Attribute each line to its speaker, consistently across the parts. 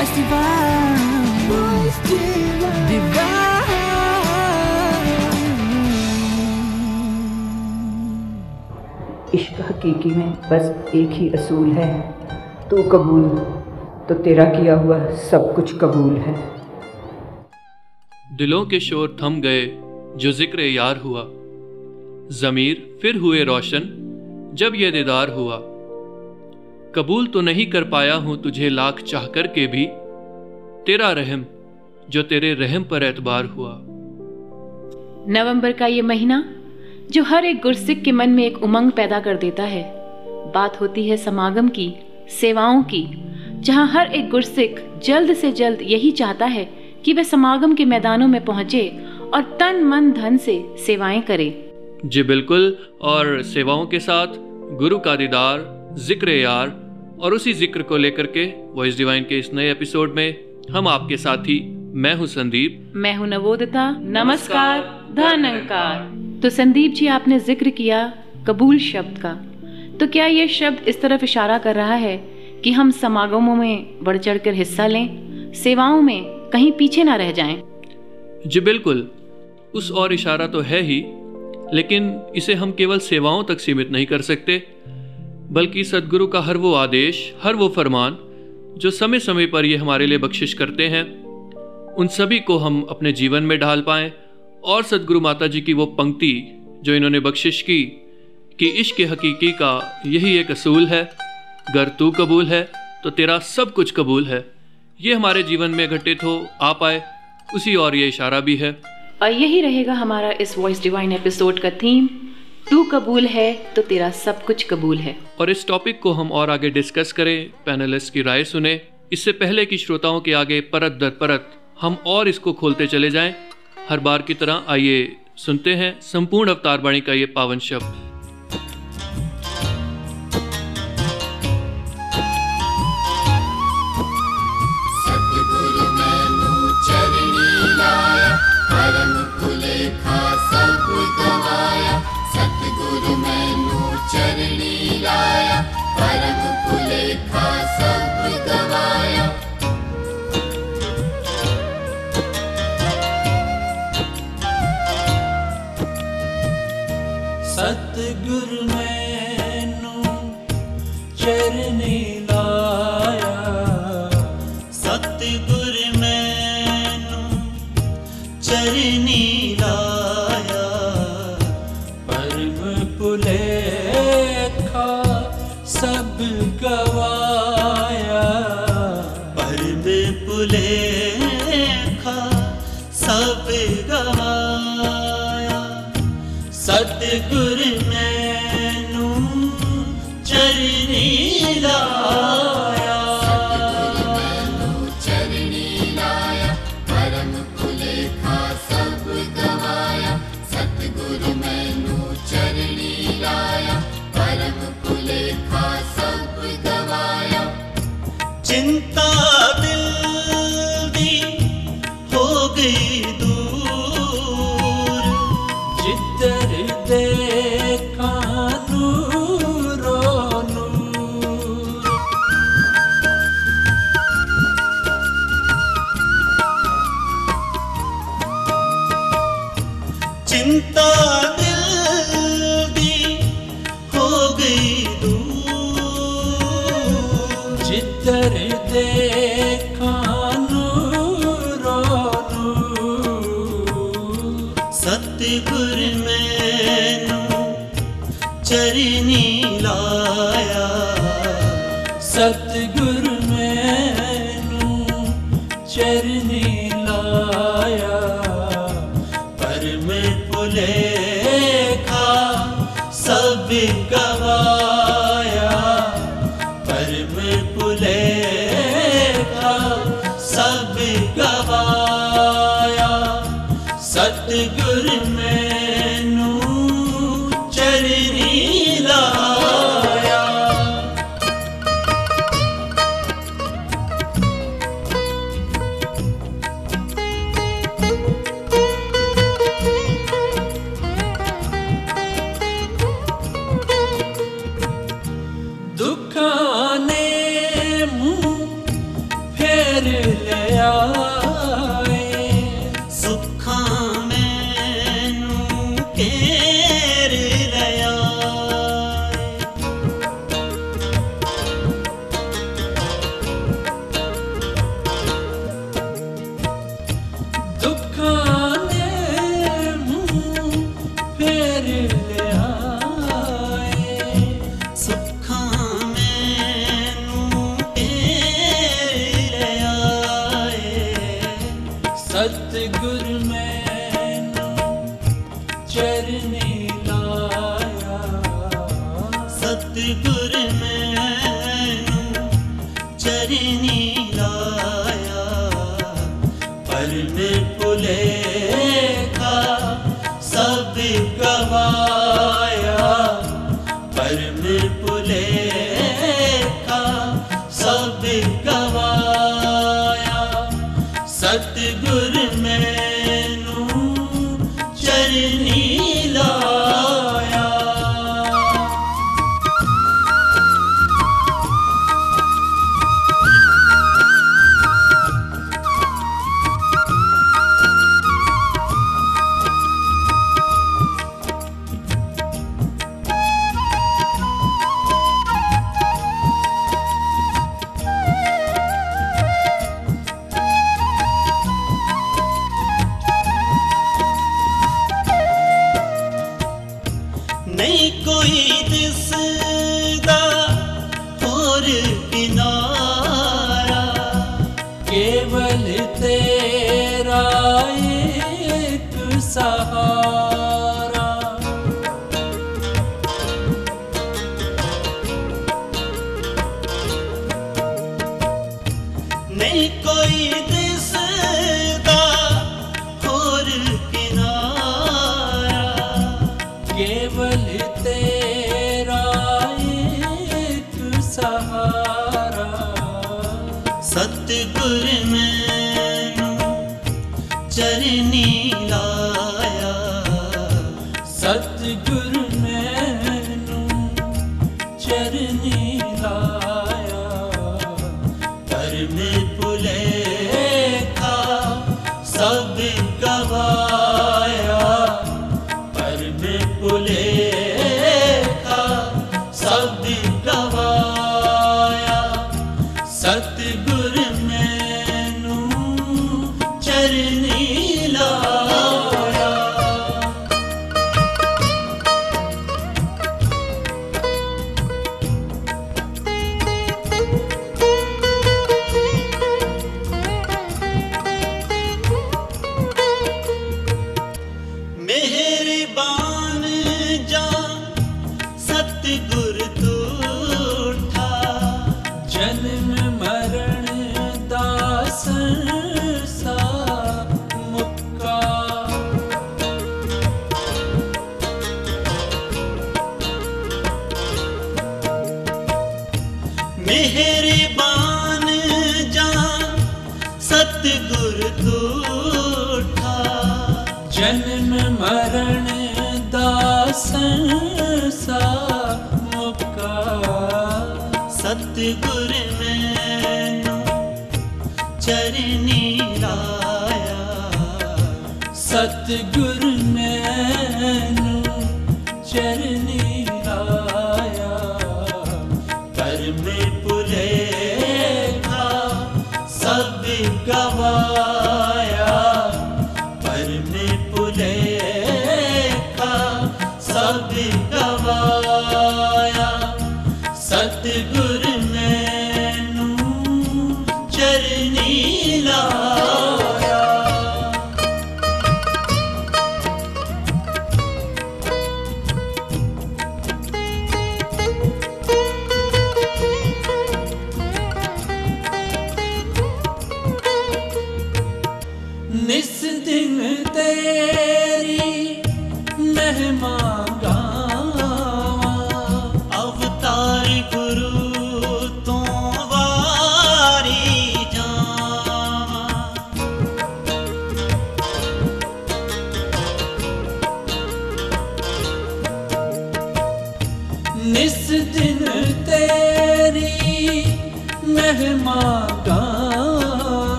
Speaker 1: voice divine, voice divine.
Speaker 2: इश्क हकीकी में बस एक ही असूल है। तू कबूल तो तेरा किया हुआ सब कुछ कबूल है।
Speaker 3: दिलों के शोर थम गए जो ज़िक्र यार हुआ। जमीर फिर हुए रोशन जब ये दीदार हुआ। कबूल तो नहीं कर पाया हूँ तुझे लाख चाह कर के भी। तेरा रहम जो तेरे रहम पर एतबार हुआ।
Speaker 4: नवंबर का ये महीना जो हर एक गुरसिक के मन में एक उमंग पैदा कर देता है बात होती है समागम की सेवाओं की जहाँ हर एक गुरसिक जल्द से जल्द यही चाहता है कि वह समागम के मैदानों में पहुँचे और तन मन धन से सेवाएँ करे।
Speaker 3: जी बिल्कुल और सेवाओं के साथ गुरु का दीदार ज़िक्र यार और उसी ज़िक्र को लेकर के वॉइस डिवाइन के इस नए एपिसोड में हम आपके साथी मैं हूँ संदीप।
Speaker 4: मैं हूँ नवोदिता। नमस्कार धनंकार तो संदीप जी आपने ज़िक्र किया कबूल शब्द का। तो क्या ये शब्द इस तरफ़ इशारा कर रहा है कि हम समागमों में बढ़ चढ़ कर हिस्सा लें सेवाओं में कहीं पीछे ना रह जाएँ।
Speaker 3: जी बिल्कुल। उस और इशारा तो है ही लेकिन इसे हम केवल सेवाओं तक सीमित नहीं कर सकते बल्कि सदगुरु का हर वो आदेश हर वो फरमान जो समय समय पर ये हमारे लिए बख्शिश करते हैं, उन सभी को हम अपने जीवन में ढाल पाएँ और सदगुरु माता जी की वो पंक्ति जो इन्होंने बख्शिश की, कि इश्क हकीकी का यही एक असूल है गर तू कबूल है तो तेरा सब कुछ कबूल है। ये हमारे जीवन में घटित हो, आ पाए, उसी और ये इशारा भी है।
Speaker 4: और यही रहेगा हमारा इस वॉइस डिवाइन एपिसोड का थीम तू कबूल है तो तेरा सब कुछ कबूल है।
Speaker 3: और इस टॉपिक को हम और आगे डिस्कस करें पैनलिस्ट की राय सुने। इससे पहले की श्रोताओं के आगे परत दर परत, हम और इसको खोलते चले जाएँ। हर बार की तरह आइए, सुनते हैं संपूर्ण अवतार वाणी का ये पावन शब्द।
Speaker 5: सुलेखा सब गवाया सतगुरु में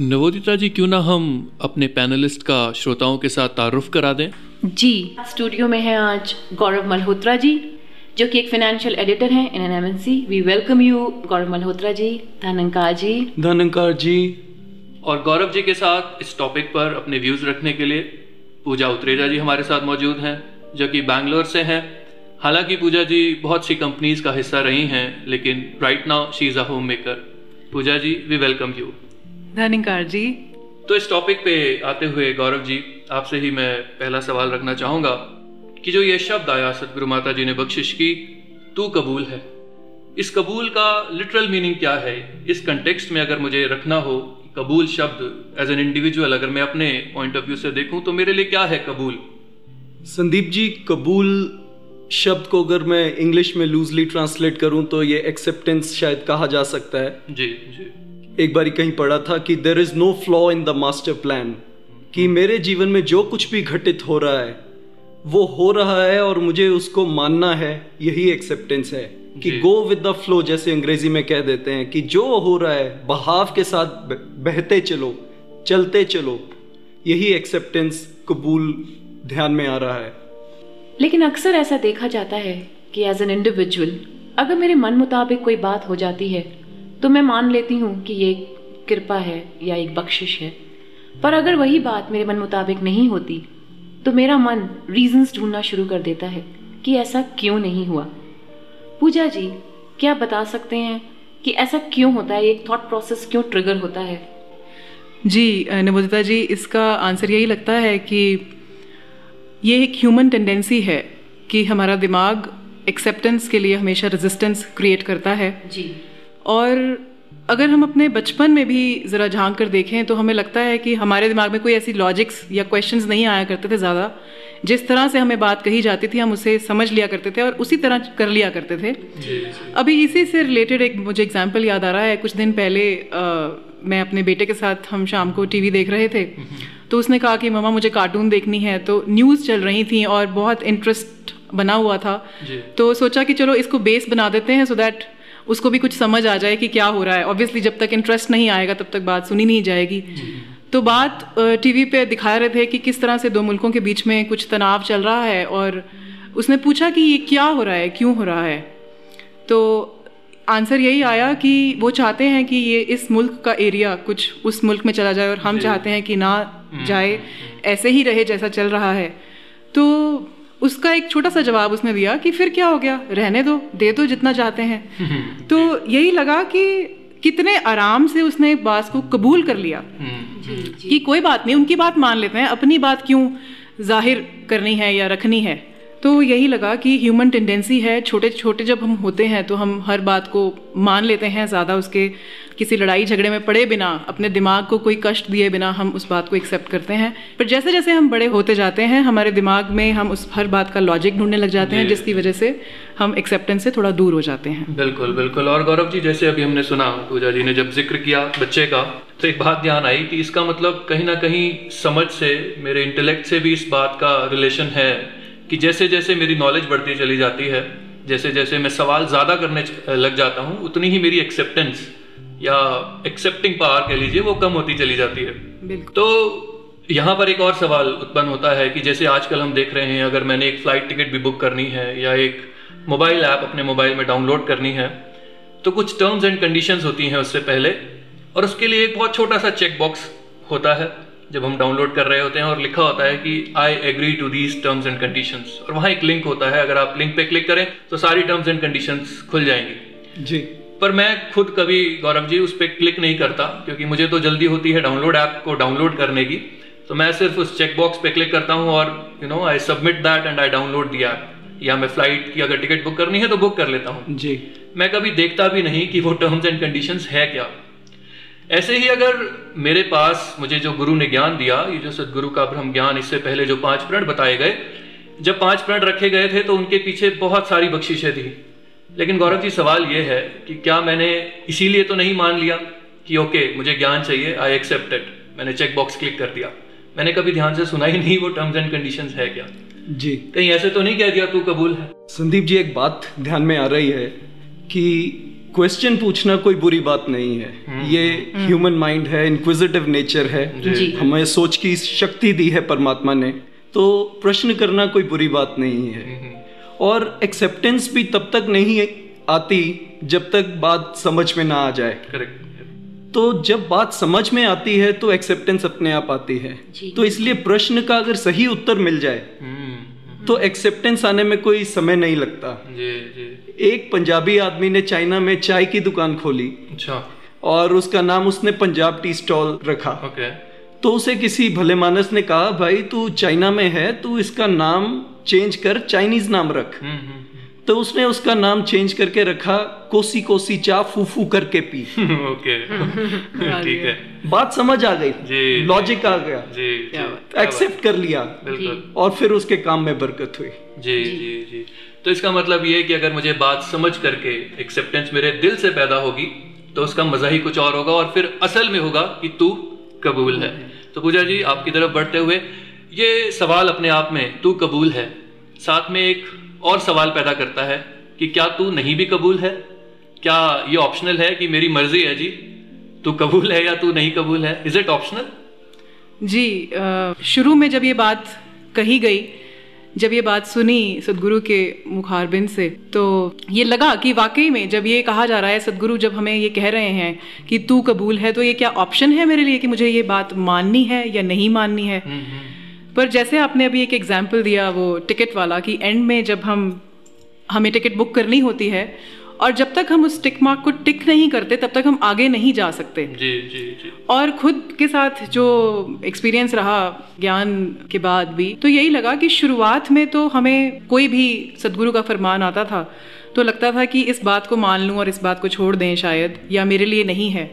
Speaker 3: नवोदिता जी क्यों ना हम अपने पैनलिस्ट का श्रोताओं के साथ तारुफ करा दें?
Speaker 4: जी स्टूडियो में है आज गौरव मल्होत्रा जी जो कि एक फाइनेंशियल एडिटर हैं in an MNC we welcome you Gaurav Malhotra ji धनंकार जी।
Speaker 6: धनंकार जी।
Speaker 3: और गौरव जी के साथ इस टॉपिक पर अपने व्यूज़ रखने के लिए पूजा उत्रेजा जी हमारे साथ मौजूद हैं जो कि बैंगलोर से हैं। हालाँकि पूजा जी बहुत सी कंपनीज़ का हिस्सा रही हैं लेकिन right now she is a home maker Pooja ji we welcome you
Speaker 7: धनिकार जी।
Speaker 3: तो इस टॉपिक पे आते हुए गौरव जी आपसे ही मैं पहला सवाल रखना चाहूँगा कि जो ये शब्द आया सदगुरु माता जी ने बख्शिश की तू कबूल है? इस कबूल का लिटरल मीनिंग क्या है? इस कंटेक्स्ट में अगर मुझे रखना हो कबूल शब्द एज एन इंडिविजुअल अगर मैं अपने पॉइंट ऑफ़ व्यू से देखूँ तो मेरे लिए क्या है कबूल?
Speaker 6: संदीप जी कबूल शब्द को अगर मैं इंग्लिश में लूजली ट्रांसलेट करूँ तो ये एक्सेप्टेंस शायद कहा जा सकता है।
Speaker 3: जी जी।
Speaker 6: एक बारी कहीं पढ़ा था कि there is no flaw in the master plan कि मेरे जीवन में जो कुछ भी घटित हो रहा है वो हो रहा है और मुझे उसको मानना है यही एक्सेप्टेंस है। कि गो विद द फ्लो जैसे अंग्रेज़ी में कह देते हैं कि जो हो रहा है बहाव के साथ बहते चलो चलते चलो यही एक्सेप्टेंस कबूल ध्यान में आ रहा है।
Speaker 4: लेकिन अक्सर ऐसा देखा जाता है कि एज एन इंडिविजुअल अगर मेरे मन मुताबिक कोई बात हो जाती है तो मैं मान लेती हूँ कि ये कृपा है या एक बख्शिश है। पर अगर वही बात मेरे मन मुताबिक नहीं होती तो मेरा मन रीजंस ढूंढना शुरू कर देता है कि ऐसा क्यों नहीं हुआ। पूजा जी क्या बता सकते हैं कि ऐसा क्यों होता है? एक थॉट प्रोसेस क्यों ट्रिगर होता है?
Speaker 7: जी निबोधिता जी इसका आंसर यही लगता है कि ये एक ह्यूमन टेंडेंसी है कि हमारा दिमाग एक्सेप्टेंस के लिए हमेशा रेजिस्टेंस क्रिएट करता है।
Speaker 4: जी।
Speaker 7: और अगर हम अपने बचपन में भी ज़रा झाँक कर देखें तो हमें लगता है कि हमारे दिमाग में कोई ऐसी लॉजिक्स या क्वेश्चंस नहीं आया करते थे ज़्यादा। जिस तरह से हमें बात कही जाती थी हम उसे समझ लिया करते थे और उसी तरह कर लिया करते थे। अभी इसी से रिलेटेड एक मुझे एग्ज़ाम्पल याद आ रहा है। कुछ दिन पहले अ, मैं अपने बेटे के साथ हम शाम को टीवी देख रहे थे। तो उसने कहा कि ममा मुझे कार्टून देखनी है। तो न्यूज़ चल रही थी और बहुत इंटरेस्ट बना हुआ था। तो सोचा कि चलो इसको बेस बना देते हैं सो दैट उसको भी कुछ समझ आ जाए कि क्या हो रहा है। ऑब्वियसली जब तक इंटरेस्ट नहीं आएगा तब तक बात सुनी नहीं जाएगी। तो बात टीवी पे दिखा रहे थे कि किस तरह से दो मुल्कों के बीच में कुछ तनाव चल रहा है और उसने पूछा कि ये क्या हो रहा है क्यों हो रहा है। तो आंसर यही आया कि वो चाहते हैं कि ये इस मुल्क का एरिया कुछ उस मुल्क में चला जाए और हम चाहते हैं कि ना जाए ऐसे ही रहे जैसा चल रहा है। तो उसका एक छोटा सा जवाब उसने दिया कि फिर क्या हो गया? रहने दो दे दो जितना चाहते हैं। तो यही लगा कि कितने आराम से उसने बात को कबूल कर लिया। कि कोई बात नहीं उनकी बात मान लेते हैं अपनी बात क्यों ज़ाहिर करनी है या रखनी है? तो यही लगा कि ह्यूमन टेंडेंसी है छोटे छोटे जब हम होते हैं तो हम हर बात को मान लेते हैं ज़्यादा उसके किसी लड़ाई झगड़े में पड़े बिना अपने दिमाग को कोई कष्ट दिए बिना हम उस बात को एक्सेप्ट करते हैं। पर जैसे जैसे हम बड़े होते जाते हैं हमारे दिमाग में हम उस हर बात का लॉजिक ढूँढने लग जाते हैं जिसकी वजह से हम एक्सेप्टेंस से थोड़ा दूर हो जाते हैं।
Speaker 3: बिल्कुल बिल्कुल। और गौरव जी जैसे अभी हमने सुना पूजा जी ने जब ज़िक्र किया बच्चे का तो एक बात ध्यान आई कि इसका मतलब कहीं ना कहीं समझ से मेरे इंटेलेक्ट से भी इस बात का रिलेशन है कि जैसे जैसे मेरी नॉलेज बढ़ती चली जाती है जैसे जैसे मैं सवाल ज़्यादा करने लग जाता हूँ उतनी ही मेरी एक्सेप्टेंस या एक्सेप्टिंग पावर कह लीजिए वो कम होती चली जाती है। तो यहाँ पर एक और सवाल उत्पन्न होता है कि जैसे आजकल हम देख रहे हैं अगर मैंने एक फ़्लाइट टिकट भी बुक करनी है या एक मोबाइल ऐप अपने मोबाइल में डाउनलोड करनी है तो कुछ टर्म्स एंड कंडीशंस होती हैं उससे पहले और उसके लिए एक बहुत छोटा सा चेक बॉक्स होता है जब हम डाउनलोड कर रहे होते हैं और लिखा होता है कि I agree to these terms and conditions और वहाँ एक लिंक होता है अगर आप लिंक पे क्लिक करें तो सारी टर्म्स एंड कंडीशंस खुल जाएँगी।
Speaker 6: जी।
Speaker 3: पर मैं खुद कभी गौरव जी उस पर क्लिक नहीं करता क्योंकि मुझे तो जल्दी होती है डाउनलोड ऐप को डाउनलोड करने की। तो मैं सिर्फ़ उस चेकबॉक्स पे क्लिक करता हूँ और you know I submit that and I download the app या मैं फ़्लाइट की अगर टिकट बुक करनी है तो बुक कर लेता हूँ।
Speaker 6: जी।
Speaker 3: मैं कभी देखता भी नहीं कि वो टर्म्स एंड कंडीशन है क्या। ऐसे ही अगर मेरे पास मुझे जो गुरु ने ज्ञान दिया ये जो सदगुरु का ब्रह्म ज्ञान इससे पहले जो पाँच प्रण बताए गए जब पाँच प्रण रखे गए थे तो उनके पीछे बहुत सारी बख्शिशें थी। लेकिन गौरव जी सवाल ये है कि क्या मैंने इसीलिए तो नहीं मान लिया कि ओके मुझे ज्ञान चाहिए आई एक्सेप्ट इट मैंने चेक बॉक्स क्लिक कर दिया. मैंने कभी ध्यान से सुना ही नहीं वो टर्म्स एंड कंडीशंस है क्या?
Speaker 6: जी।
Speaker 3: कहीं ऐसे तो नहीं कह दिया तू कबूल है?
Speaker 6: संदीप जी एक बात ध्यान में आ रही है कि क्वेश्चन पूछना कोई बुरी बात नहीं है। ये ह्यूमन माइंड है इंक्विजिटिव नेचर है। हमें सोच की शक्ति दी है परमात्मा ने। तो प्रश्न करना कोई बुरी बात नहीं है। और एक्सेप्टेंस भी तब तक नहीं आती जब तक बात समझ में ना आ जाए।
Speaker 3: करेक्ट
Speaker 6: तो जब बात समझ में आती है तो एक्सेप्टेंस अपने आप आती है। तो इसलिए प्रश्न का अगर सही उत्तर मिल जाए तो एक्सेप्टेंस आने में कोई समय नहीं लगता।
Speaker 3: जी जी।
Speaker 6: एक पंजाबी आदमी ने चाइना में चाय की दुकान खोली
Speaker 3: अच्छा।
Speaker 6: और उसका नाम उसने पंजाब टी स्टॉल रखा।
Speaker 3: ओके।
Speaker 6: तो उसे किसी भले मानस ने कहा भाई तू चाइना में है तू इसका नाम चेंज कर चाइनीज़ नाम रख।
Speaker 3: हम्म हम्म
Speaker 6: तो उसने उसका नाम चेंज करके रखा कोसी कोसी चा फूफू करके पी।
Speaker 3: हम्म, ओके। ठीक है।
Speaker 6: बात समझ आ गई। लॉजिक आ गया।
Speaker 3: जी जी।
Speaker 6: एक्सेप्ट कर लिया। और फिर उसके काम में बरकत हुई।
Speaker 3: जी जी। जी तो इसका मतलब ये है कि अगर मुझे बात समझ करके एक्सेप्टेंस मेरे दिल से पैदा होगी तो उसका मज़ा ही कुछ और होगा और फिर असल में होगा कि तू कबूल है। तो पूजा जी आपकी तरफ़ बढ़ते हुए ये सवाल अपने आप में तू कबूल है? साथ में एक और सवाल पैदा करता है कि क्या तू नहीं भी कबूल है? क्या ये ऑप्शनल है कि मेरी मर्ज़ी है जी? तू कबूल है या तू नहीं कबूल है? इज़ इट ऑप्शनल
Speaker 7: जी शुरू में जब ये बात कही गई जब ये बात सुनी सदगुरु के मुखारबिन से तो ये लगा कि वाकई में जब ये कहा जा रहा है सदगुरु जब हमें ये कह रहे हैं कि तू कबूल है तो ये क्या ऑप्शन है मेरे लिए कि मुझे ये बात माननी है या नहीं माननी है? पर जैसे आपने अभी एक एग्ज़ाम्पल दिया वो टिकट वाला कि एंड में जब हम हमें टिकट बुक करनी होती है और जब तक हम उस टिक मार्क को टिक नहीं करते तब तक हम आगे नहीं जा सकते।
Speaker 3: जी जी जी।
Speaker 7: और खुद के साथ जो एक्सपीरियंस रहा ज्ञान के बाद भी तो यही लगा कि शुरुआत में तो हमें कोई भी सदगुरु का फरमान आता था तो लगता था कि इस बात को मान लूँ और इस बात को छोड़ दें शायद या मेरे लिए नहीं है।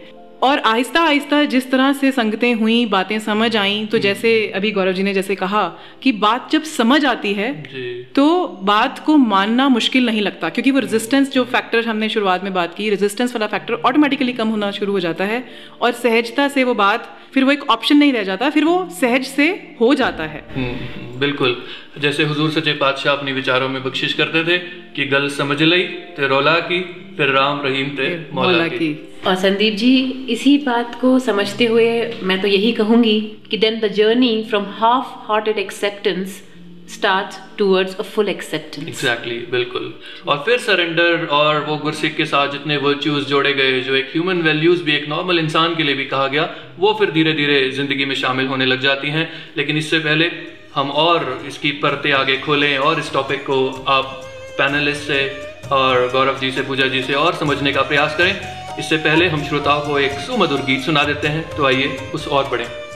Speaker 7: और आहिस्ता आहिस्ता जिस तरह से संगतें हुई बातें समझ आई तो जैसे अभी गौरव जी ने जैसे कहा कि बात जब समझ आती है
Speaker 3: जी।
Speaker 7: तो बात को मानना मुश्किल नहीं लगता क्योंकि वो रेजिस्टेंस जो फैक्टर हमने शुरुआत में बात की रेजिस्टेंस वाला फैक्टर ऑटोमेटिकली कम होना शुरू हो जाता है और सहजता से वो बात फिर वो एक ऑप्शन नहीं रह जाता फिर वो सहज से हो जाता है।
Speaker 3: हम्म, बिल्कुल। जैसे हुजूर सचे पातशाह अपने विचारों में बख्शिश करते थे कि गल समझ लई ते रोला की फिर राम रहीम ते मौला की।
Speaker 4: और संदीप जी इसी बात को समझते हुए मैं तो यही कहूँगी कि then the journey from half hearted acceptance start towards a full acceptance
Speaker 3: exactly बिल्कुल। और फिर सरेंडर और वो गुरसिक के साथ जितने वर्च्यूज जोड़े गए जो एक ह्यूमन वैल्यूज़ भी एक नॉर्मल इंसान के लिए भी कहा गया वो फिर धीरे धीरे ज़िंदगी में शामिल होने लग जाती हैं। लेकिन इससे पहले हम और इसकी परतें आगे खोलें और इस टॉपिक को आप पैनलिस्ट से और गौरव जी से, पूजा जी से और समझने का प्रयास करें। इससे पहले हम श्रोताओं को एक सुमधुर गीत सुना देते हैं। तो आइए उस और बढ़ें।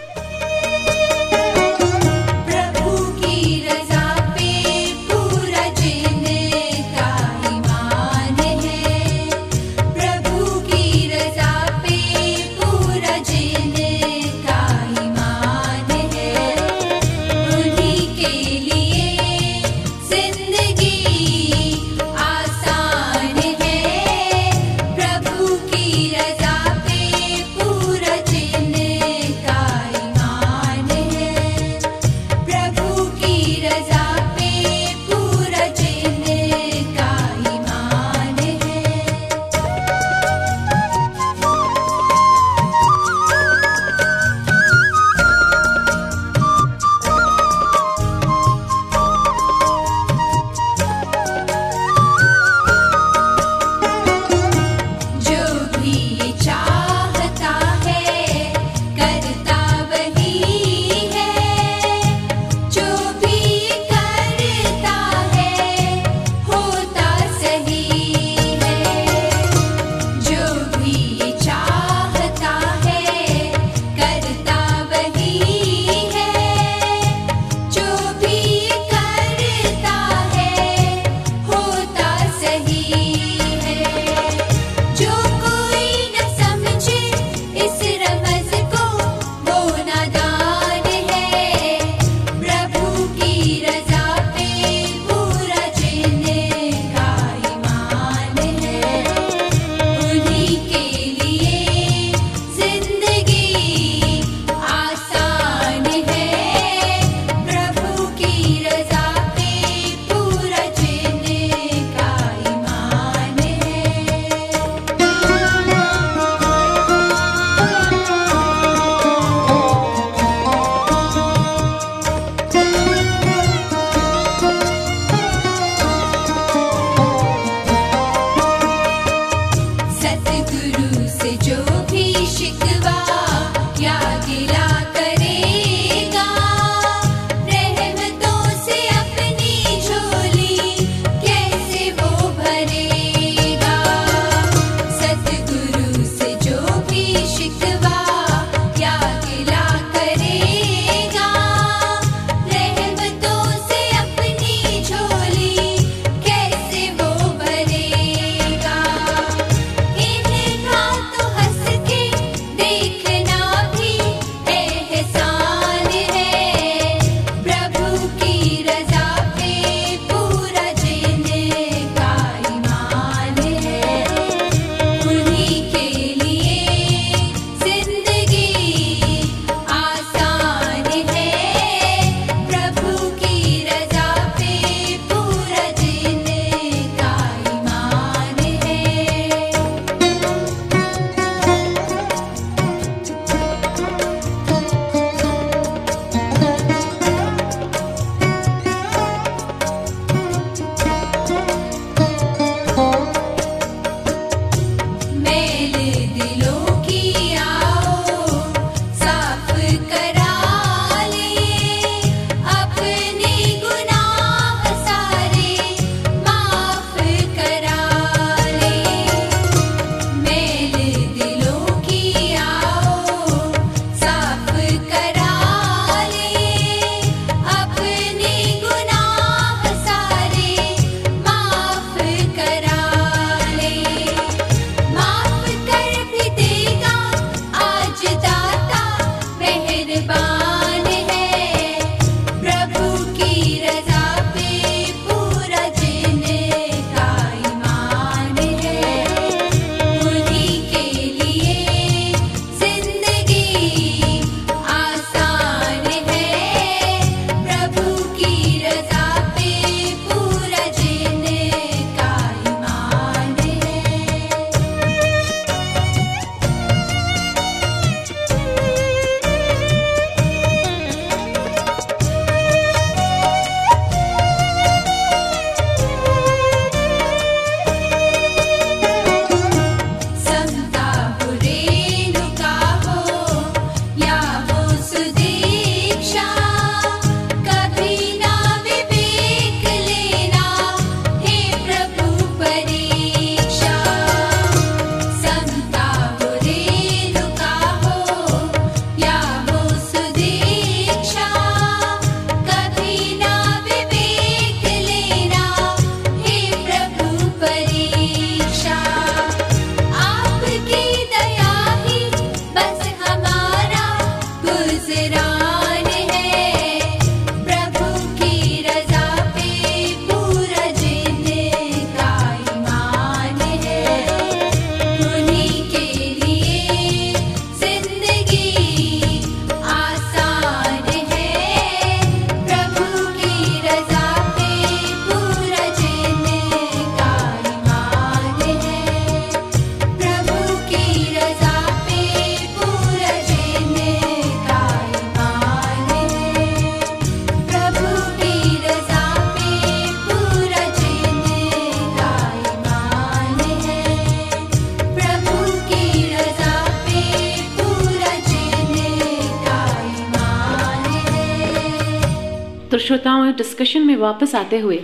Speaker 4: वापस आते हुए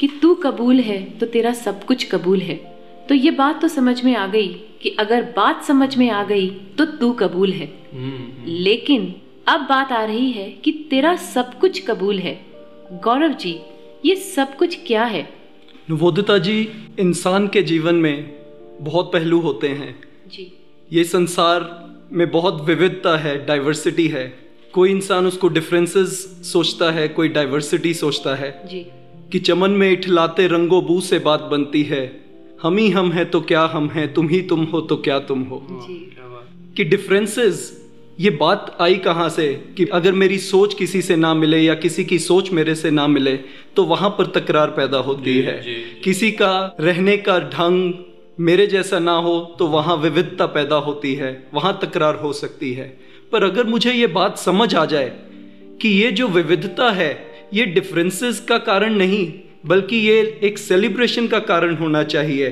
Speaker 4: कि तू कबूल है तो तेरा सब कुछ कबूल है। तो ये बात तो समझ में आ गई कि अगर बात समझ में आ गई तो तू कबूल है। लेकिन अब बात आ रही है कि तेरा सब कुछ कबूल है। गौरव जी ये सब कुछ क्या है?
Speaker 6: नवोदिता जी इंसान के जीवन में बहुत पहलू होते हैं।
Speaker 4: जी।
Speaker 6: ये संसार में बहुत विविधता है डाइवर्सिटी है। कोई इंसान उसको डिफरेंसेस सोचता है कोई डाइवर्सिटी सोचता है
Speaker 4: जी।
Speaker 6: कि चमन में इठलाते रंगो बू से बात बनती है। हम ही हम हैं तो क्या हम हैं तुम ही तुम हो तो क्या तुम हो।
Speaker 4: जी।
Speaker 6: कि डिफरेंसेस ये बात आई कहाँ से? कि अगर मेरी सोच किसी से ना मिले या किसी की सोच मेरे से ना मिले तो वहाँ पर तकरार पैदा होती है।
Speaker 3: जी, जी।
Speaker 6: किसी का रहने का ढंग मेरे जैसा ना हो तो वहाँ विविधता पैदा होती है वहाँ तकरार हो सकती है। पर अगर मुझे ये बात समझ आ जाए कि ये जो विविधता है ये डिफरेंसेस का कारण नहीं बल्कि ये एक सेलिब्रेशन का कारण होना चाहिए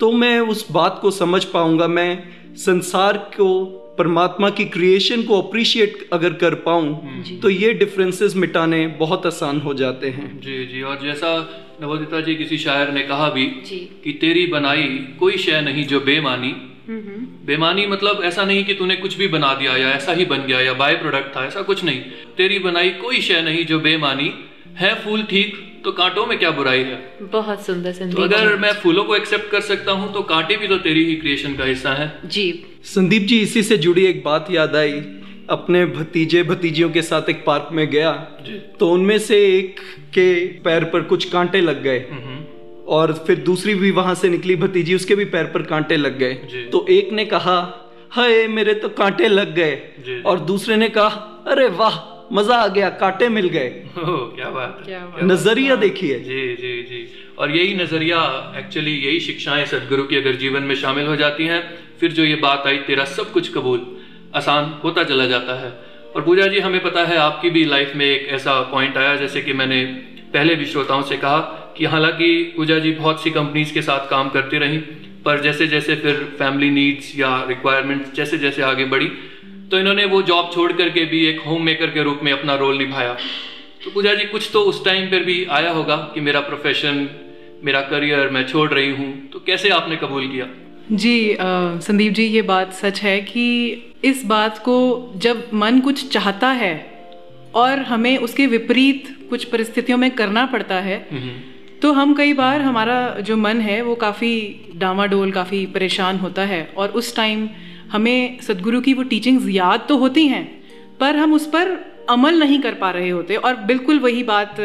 Speaker 6: तो मैं उस बात को समझ पाऊँगा मैं संसार को परमात्मा की क्रिएशन को अप्रिशिएट अगर कर पाऊँ तो ये डिफरेंसेस मिटाने बहुत आसान हो जाते हैं।
Speaker 3: जी जी और जैसा नवोदिता जी किसी शायर ने कहा भी कि तेरी बनाई कोई शय नहीं जो बेमानी बेमानी मतलब ऐसा नहीं कि तूने कुछ भी बना दिया या ऐसा ही बन गया या बाय प्रोडक्ट था ऐसा कुछ नहीं। तेरी बनाई कोई शय नहीं जो बेमानी है फूल ठीक तो कांटों में क्या बुराई है?
Speaker 4: बहुत सुंदर
Speaker 3: तो अगर मैं फूलों को एक्सेप्ट कर सकता हूँ तो कांटे भी तो तेरी ही क्रिएशन का हिस्सा है।
Speaker 4: जी।
Speaker 6: संदीप जी इसी से जुड़ी एक बात याद आई। अपने भतीजे भतीजियों के साथ एक पार्क में गया तो उनमें से एक के पैर पर कुछ कांटे लग गए। और फिर दूसरी भी वहाँ से निकली भतीजी उसके भी पैर पर कांटे लग गए। तो एक ने कहा हाय मेरे तो कांटे लग गए। और दूसरे ने कहा अरे वाह मज़ा आ गया कांटे मिल गए।
Speaker 3: क्या बात है।
Speaker 4: क्या
Speaker 3: क्या बात।
Speaker 6: नज़रिया देखिए।
Speaker 3: जी जी जी। और यही नज़रिया एक्चुअली यही शिक्षाएँ सदगुरु की अगर जीवन में शामिल हो जाती हैं फिर जो ये बात आई तेरा सब कुछ कबूल आसान होता चला जाता है। और पूजा जी हमें पता है आपकी भी लाइफ में एक ऐसा पॉइंट आया जैसे कि मैंने पहले भी श्रोताओं से कहा कि हालाँकि पूजा जी बहुत सी कंपनीज़ के साथ काम करती रही पर जैसे जैसे फिर फैमिली नीड्स या रिक्वायरमेंट्स जैसे जैसे आगे बढ़ी तो इन्होंने वो जॉब छोड़ करके भी एक होम मेकर के रूप में अपना रोल निभाया। तो पूजा जी कुछ तो उस टाइम पर भी आया होगा कि मेरा प्रोफेशन मेरा करियर मैं छोड़ रही हूँ तो कैसे आपने कबूल किया?
Speaker 7: जी अ, संदीप जी ये बात सच है कि इस बात को जब मन कुछ चाहता है और हमें उसके विपरीत कुछ परिस्थितियों में करना पड़ता है तो हम कई बार हमारा जो मन है वो काफ़ी डामाडोल काफ़ी परेशान होता है। और उस टाइम हमें सदगुरु की वो टीचिंग्स याद तो होती हैं पर हम उस पर अमल नहीं कर पा रहे होते। और बिल्कुल वही बात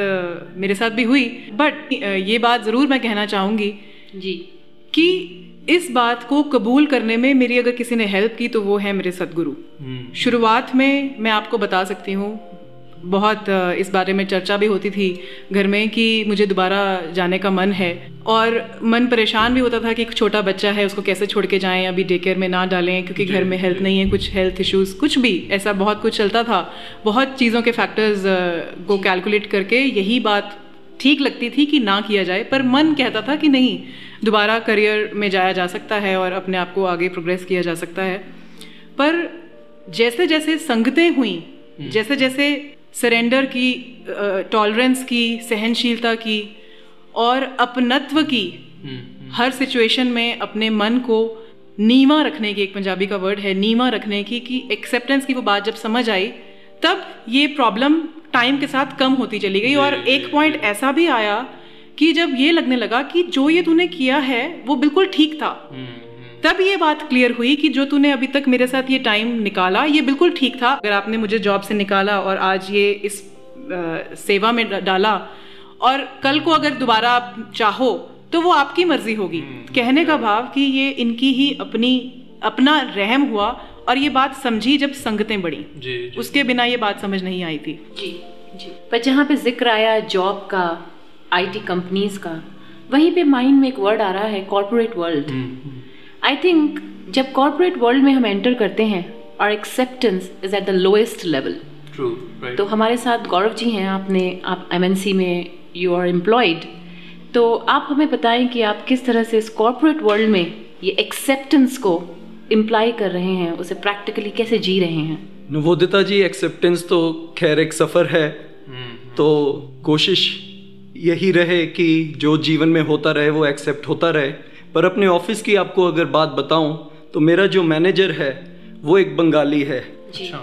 Speaker 7: मेरे साथ भी हुई। बट ये बात ज़रूर मैं कहना चाहूँगी
Speaker 4: जी।
Speaker 7: कि इस बात को कबूल करने में मेरी अगर किसी ने हेल्प की तो वो है मेरे सदगुरु। शुरुआत में मैं आपको बता सकती हूँ बहुत इस बारे में चर्चा भी होती थी घर में कि मुझे दोबारा जाने का मन है। और मन परेशान भी होता था कि एक छोटा बच्चा है उसको कैसे छोड़ के जाएँ अभी डे केयर में ना डालें क्योंकि घर में हेल्थ नहीं है कुछ हेल्थ इश्यूज़ कुछ भी ऐसा बहुत कुछ चलता था। बहुत चीज़ों के फैक्टर्स को कैलकुलेट करके यही बात ठीक लगती थी कि ना किया जाए पर मन कहता था कि नहीं दोबारा करियर में जाया जा सकता है और अपने आप को आगे प्रोग्रेस किया जा सकता है। पर जैसे जैसे संगतें हुई जैसे जैसे सरेंडर की टॉलरेंस की सहनशीलता की और अपनत्व की हर सिचुएशन में अपने मन को नीमा रखने की एक पंजाबी का वर्ड है नीमा रखने की कि एक्सेप्टेंस की वो बात जब समझ आई तब ये प्रॉब्लम टाइम के साथ कम होती चली गई और एक पॉइंट ऐसा भी आया कि जब ये लगने लगा कि जो ये तूने किया है वो बिल्कुल ठीक था। तब ये बात क्लियर हुई कि जो तूने अभी तक मेरे साथ ये टाइम निकाला ये बिल्कुल ठीक था। अगर आपने मुझे जॉब से निकाला और आज ये इस अ, सेवा में डाला और कल को अगर दोबारा आप चाहो तो वो आपकी मर्ज़ी होगी। कहने का भाव कि ये इनकी ही अपनी अपना रहम हुआ और ये बात समझी जब संगतें बढ़ी।
Speaker 3: जी जी।
Speaker 7: उसके बिना ये बात समझ नहीं आई थी।
Speaker 4: जी जी। पर जहाँ पे ज़िक्र आया जॉब का आईटी कंपनीज़ का वहीं पे माइंड में एक वर्ड आ रहा है कॉरपोरेट वर्ल्ड आई थिंक जब कॉरपोरेट वर्ल्ड में हम एंटर करते हैं और acceptance is at the
Speaker 3: lowest level
Speaker 4: तो हमारे साथ गौरव जी हैं आपने आप एमएनसी में यू आर एम्प्लॉयड तो आप हमें बताएँ कि आप किस तरह से इस कॉरपोरेट वर्ल्ड में ये एक्सेप्टेंस को इम्प्लाई कर रहे हैं उसे प्रैक्टिकली कैसे जी रहे हैं?
Speaker 6: नवोदिता जी एक्सेप्टेंस तो खैर एक सफ़र है। तो कोशिश यही रहे कि जो जीवन में होता रहे वो एक्सेप्ट होता रहे। पर अपने ऑफ़िस की आपको अगर बात बताऊँ तो मेरा जो मैनेजर है वो एक बंगाली है।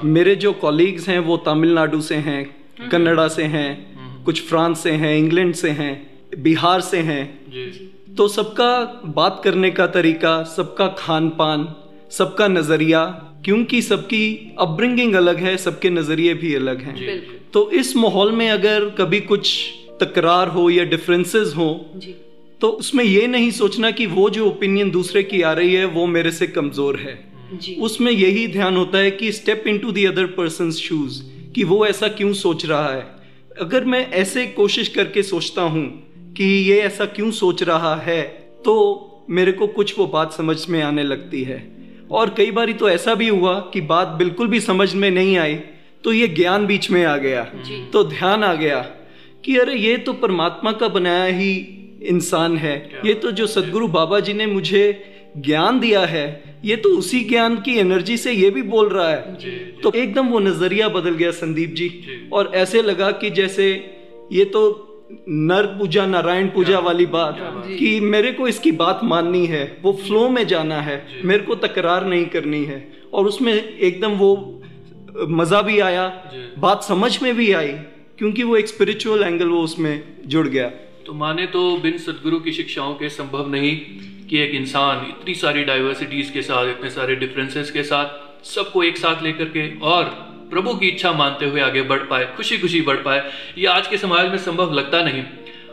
Speaker 6: मेरे जो कॉलीग्स हैं वो तमिलनाडु से हैं कन्नड़ा से हैं कुछ फ्रांस से हैं इंग्लैंड से हैं बिहार से हैं। तो सबका बात करने का तरीका सबका खान पान सबका नज़रिया क्योंकि सबकी अपब्रिंगिंग अलग है सबके नज़रिए भी अलग हैं। तो इस माहौल में अगर कभी कुछ तकरार हो या डिफरेंसेस हो तो उसमें ये नहीं सोचना कि वो जो ओपिनियन दूसरे की आ रही है वो मेरे से कमज़ोर है। उसमें यही ध्यान होता है कि step into the other person shoes कि वो ऐसा क्यों सोच रहा है। अगर मैं ऐसे कोशिश करके सोचता हूँ कि ये ऐसा क्यों सोच रहा है तो मेरे को कुछ वो बात समझ में आने लगती है। और कई बार तो ऐसा भी हुआ कि बात बिल्कुल भी समझ में नहीं आई तो ये ज्ञान बीच में आ गया। तो ध्यान आ गया कि अरे ये तो परमात्मा का बनाया ही इंसान है। ये तो जो सदगुरु बाबा जी ने मुझे ज्ञान दिया है ये तो उसी ज्ञान की एनर्जी से ये भी बोल रहा है। तो एकदम वो नज़रिया बदल गया संदीप जी। और ऐसे लगा कि जैसे ये तो नर पूजा नारायण पूजा वाली बात कि मेरे को इसकी बात माननी है वो फ्लो में जाना है मेरे को तकरार नहीं करनी है। और उसमें एकदम वो मज़ा भी आया बात समझ में भी आई क्योंकि वो एक स्पिरिचुअल एंगल वो उसमें जुड़ गया।
Speaker 3: तो माने तो बिन सदगुरु की शिक्षाओं के संभव नहीं कि एक इंसान इतनी सारी डाइवर्सिटीज के साथ, इतने सारे डिफरेंसेस के साथ सबको एक साथ लेकर के और प्रभु की इच्छा मानते हुए आगे बढ़ पाए खुशी खुशी बढ़ पाए, ये आज के समाज में संभव लगता नहीं।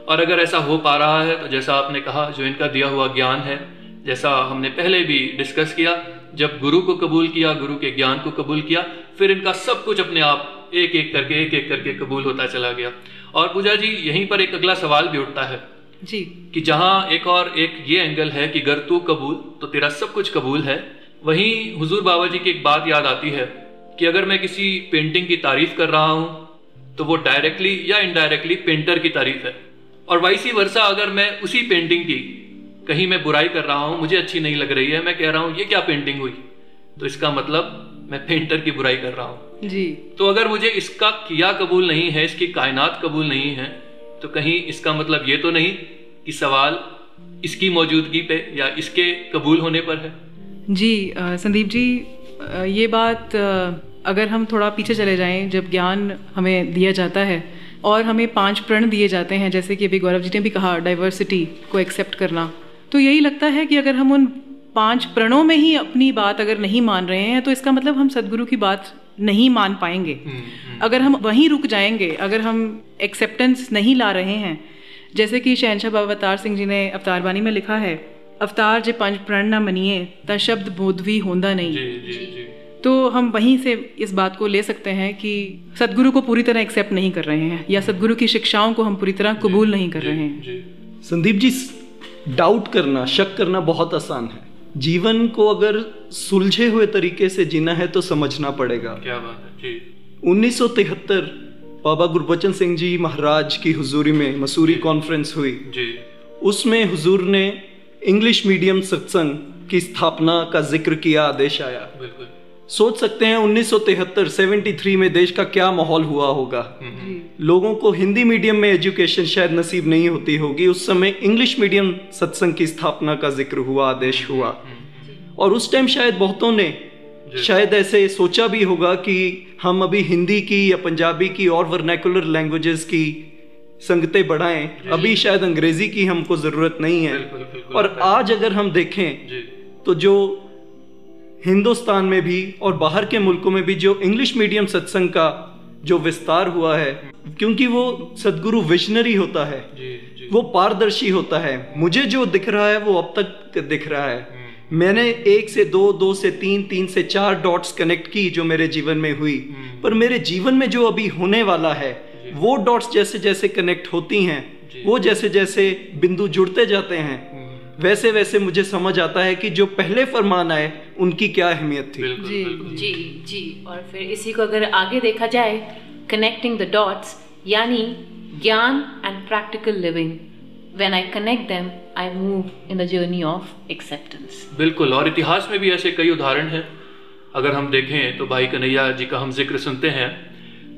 Speaker 3: और अगर ऐसा हो पा रहा है तो जैसा आपने कहा, जो इनका दिया हुआ ज्ञान है, जैसा हमने पहले भी डिस्कस किया, जब गुरु को कबूल किया, गुरु के ज्ञान को कबूल किया, फिर इनका सब कुछ अपने आप एक एक करके एक एक करके कबूल होता चला गया। और पूजा जी यहीं पर एक अगला सवाल भी उठता है
Speaker 7: जी।
Speaker 3: कि जहाँ एक और एक ये एंगल है कि अगर तू कबूल तो तेरा सब कुछ कबूल है। वहीं हुजूर बाबा जी की एक बात याद आती है कि अगर मैं किसी पेंटिंग की तारीफ़ कर रहा हूँ तो वो डायरेक्टली या इनडायरेक्टली पेंटर की तारीफ़ है। और वैसी वर्षा अगर मैं उसी पेंटिंग की कहीं मैं बुराई कर रहा हूँ मुझे अच्छी नहीं लग रही है मैं कह रहा हूँ ये क्या पेंटिंग हुई? तो इसका मतलब मैं पेंटर की बुराई कर रहा हूँ।
Speaker 7: जी।
Speaker 3: तो अगर मुझे इसका किया कबूल नहीं है इसकी कायनात कबूल नहीं है तो कहीं इसका मतलब ये तो नहीं कि सवाल इसकी मौजूदगी पे या इसके कबूल होने पर है?
Speaker 7: जी संदीप जी अ, ये बात अ, अगर हम थोड़ा पीछे चले जाएँ जब ज्ञान हमें दिया जाता है और हमें पाँच प्रण दिए जाते हैं जैसे कि अभी गौरव जी ने भी कहा डाइवर्सिटी को एक्सेप्ट करना तो यही लगता है कि अगर हम उन पाँच प्रणों में ही अपनी बात अगर नहीं मान रहे हैं तो इसका मतलब हम सदगुरु की बात नहीं मान पाएँगे। अगर हम वहीं रुक जाएँगे अगर हम एक्सेप्टेंस नहीं ला रहे हैं जैसे कि शहनशाह बाबा अवतार सिंह जी ने अवतार वाणी में लिखा है अवतार जे पंज प्रण ना मनिए ता शब्द बोधवी होंदा नहीं।
Speaker 3: जी जी जी।
Speaker 7: तो हम वहीं से इस बात को ले सकते हैं कि सदगुरु को पूरी तरह एक्सेप्ट नहीं कर रहे हैं या सदगुरु की शिक्षाओं को हम पूरी तरह कबूल नहीं कर रहे हैं।
Speaker 6: संदीप जी डाउट करना शक करना बहुत आसान है। जीवन को अगर सुलझे हुए तरीके से जीना है तो समझना पड़ेगा।
Speaker 3: क्या बात है? जी।
Speaker 6: 1973 बाबा गुरबचन सिंह जी महाराज की हुजूरी में मसूरी कॉन्फ्रेंस हुई।
Speaker 3: जी।
Speaker 6: उसमें हुजूर ने इंग्लिश मीडियम सत्संग की स्थापना का ज़िक्र किया आदेश आया।
Speaker 3: बिल्कुल।
Speaker 6: सोच सकते हैं 1973 73 में देश का क्या माहौल हुआ होगा। लोगों को हिंदी मीडियम में एजुकेशन शायद नसीब नहीं होती होगी। उस समय इंग्लिश मीडियम सत्संग की स्थापना का ज़िक्र हुआ आदेश हुआ। और उस टाइम शायद बहुतों ने शायद ऐसे सोचा भी होगा कि हम अभी हिंदी की या पंजाबी की और वर्नैकुलर लैंग्वेजेस की संगतें बढ़ाएँ। अभी शायद अंग्रेज़ी की हमको ज़रूरत नहीं है।
Speaker 3: बिल्कुल, बिल्कुल।
Speaker 6: और आज अगर हम देखें तो जो हिंदुस्तान में भी और बाहर के मुल्कों में भी जो इंग्लिश मीडियम सत्संग का जो विस्तार हुआ है क्योंकि वो सदगुरु विजनरी होता है
Speaker 3: जी जी।
Speaker 6: वो पारदर्शी होता है। मुझे जो दिख रहा है वो अब तक दिख रहा है। मैंने एक से दो दो से तीन तीन से चार डॉट्स कनेक्ट की जो मेरे जीवन में हुई। पर मेरे जीवन में जो अभी होने वाला है वो डॉट्स जैसे जैसे कनेक्ट होती हैं वो जैसे जैसे बिंदु जुड़ते जाते हैं वैसे वैसे मुझे समझ आता है कि जो पहले फरमान आए उनकी क्या अहमियत थी।
Speaker 3: बिल्कुल
Speaker 7: जी।
Speaker 3: बिल्कुल।
Speaker 4: जी जी। और फिर इसी को अगर आगे देखा जाए कनेक्टिंग द डॉट्स यानी ज्ञान and practical living when I connect them I move in the journey of acceptance
Speaker 3: बिल्कुल और इतिहास में भी ऐसे कई उदाहरण हैं। अगर हम देखें तो भाई कन्हैया जी का हम ज़िक्र सुनते हैं।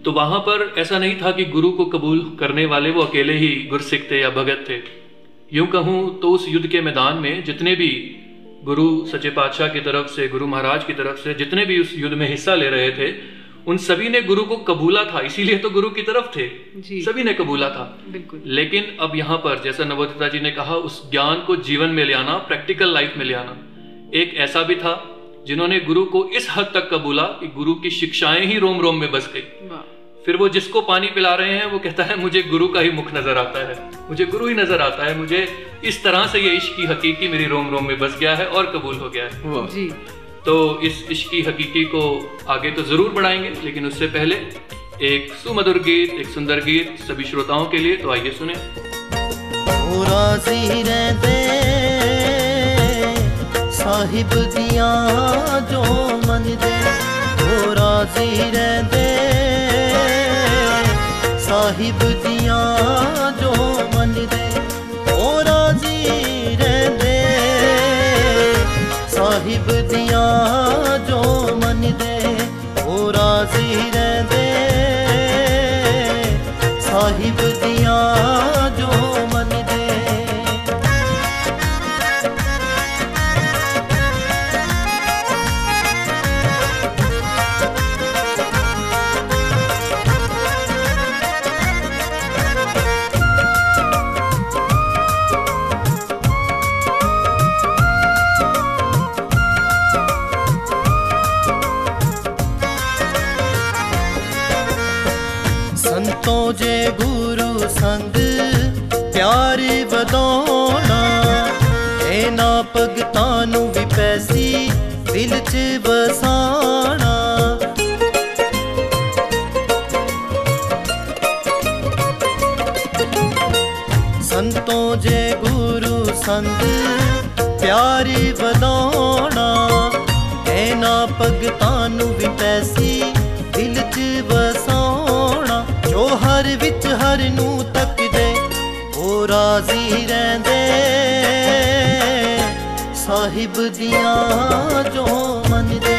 Speaker 3: तो वहाँ पर ऐसा नहीं था कि गुरु को कबूल करने वाले वो अकेले ही गुरसिख थे या भगत थे। यूँ कहूँ तो उस युद्ध के मैदान में जितने भी गुरु सचे पातशाह की तरफ़ से गुरु महाराज की तरफ़ से जितने भी उस युद्ध में हिस्सा ले रहे थे उन सभी ने गुरु को कबूला था। इसीलिए तो गुरु की तरफ़ थे।
Speaker 7: जी।
Speaker 3: सभी ने कबूला था।
Speaker 7: बिल्कुल।
Speaker 3: लेकिन अब यहाँ पर जैसा नवोदिता जी ने कहा उस ज्ञान को जीवन में ले आना प्रैक्टिकल लाइफ में ले आना। एक ऐसा भी था जिन्होंने गुरु को इस हद तक कबूला कि गुरु की शिक्षाएँ ही रोम रोम में बस गई। फिर वो जिसको पानी पिला रहे हैं वो कहता है मुझे गुरु का ही मुख नज़र आता है। मुझे गुरु ही नज़र आता है। मुझे इस तरह से ये इश्क की हकीकी मेरी रोम रोम में बस गया है और कबूल हो गया है।
Speaker 7: जी।
Speaker 3: तो इस इश्क की हकीकी को आगे तो ज़रूर बढ़ाएँगे लेकिन उससे पहले एक सुमधुर गीत एक सुंदर गीत सभी श्रोताओं के लिए तो आइए सुने।
Speaker 8: साहिब दिया जो मन दे रहते ਸਾਹਿਬ ਦੀਆਂ ਜੋ ਮੰਨਦੇ ਉਹ ਰਾਜ਼ੀ ਰਹਿੰਦੇ ਸਾਹਿਬ ਦੀਆਂ ਜੋ ਮੰਨਦੇ ਉਹ ਰਾਜ਼ੀ ਸੰਤੋ ਜੇ ਗੁਰੂ ਸੰਗ ਪਿਆਰ ਵਧਾਉਣਾ। ਇਹਨਾਂ ਭਗਤਾਂ ਨੂੰ ਵੀ ਪੈਸੀ ਦਿਲ 'ਚ ਵਸਾਣਾ ਸੰਤੋ ਜੇ ਗੁਰੂ ਸੰਗ ਪਿਆਰ ਵਧਾਉਣਾ। ਇਹਨਾਂ ਭਗਤਾਂ ਵਿੱਚ ਹਰ ਨੂੰ ਤੱਕਦੇ, ਉਹ ਰਾਜ਼ੀ ਰਹਿੰਦੇ। ਸਾਹਿਬ ਦੀਆਂ ਜੋ ਮੰਨਦੇ,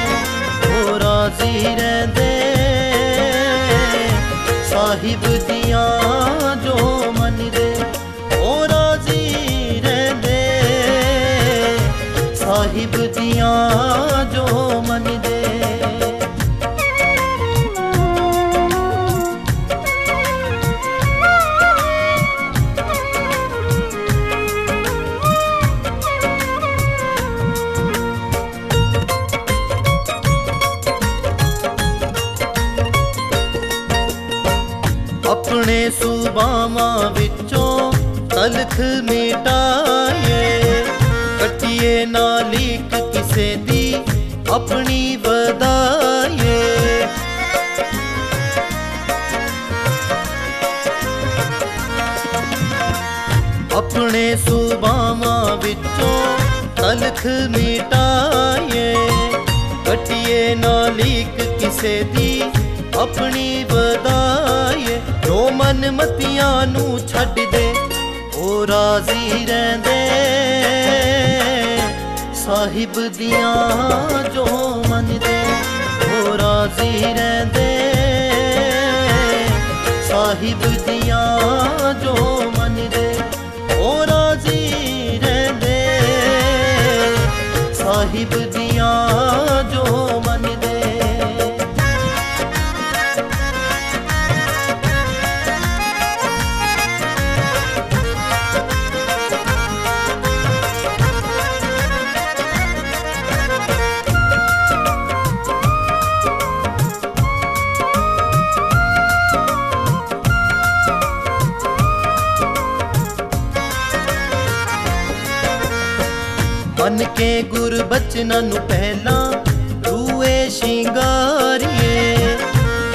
Speaker 8: ਉਹ ਰਾਜ਼ੀ ਰਹਿੰਦੇ। ਸਾਹਿਬ ਦੀਆਂ ਜੋ ਮੰਨਦੇ, ਉਹ ਰਾਜ਼ੀ ਰਹਿੰਦੇ। ਸਾਹਿਬ ਦੀਆਂ ਜੋ ਮੰਨਦੇ ਤਲਖ ਮਿਟਾਏ ਕੱਟੀਏ ਨਾ ਲੀਕ ਕਿਸੇ ਦੀ ਆਪਣੀ ਵਧਾਏ ਆਪਣੇ ਸੁਬਾਵਾਂ ਵਿੱਚੋਂ ਤਲਖ ਮਿਟਾਏ ਕੱਟੀਏ ਨਾ ਲੀਕ ਕਿਸੇ ਦੀ ਆਪਣੀ ਵਧਾਏ ਜੋ ਮਨ ਮਤੀਆਂ ਨੂੰ ਛੱਡ ਦੇ ਉਹ ਰਾਜ਼ੀ ਰਹਿੰਦੇ। ਸਾਹਿਬ ਦੀਆਂ ਜੋ ਮੰਨਦੇ ਉਹ ਰਾਜ਼ੀ ਰਹਿੰਦੇ। ਸਾਹਿਬ ਦੀਆਂ ਜੋ ਕੇ ਗੁਰ ਬਚਨਾਂ ਨੂੰ ਪਹਿਲਾਂ ਰੂਏ ਸ਼ਿੰਗਾਰੀਏ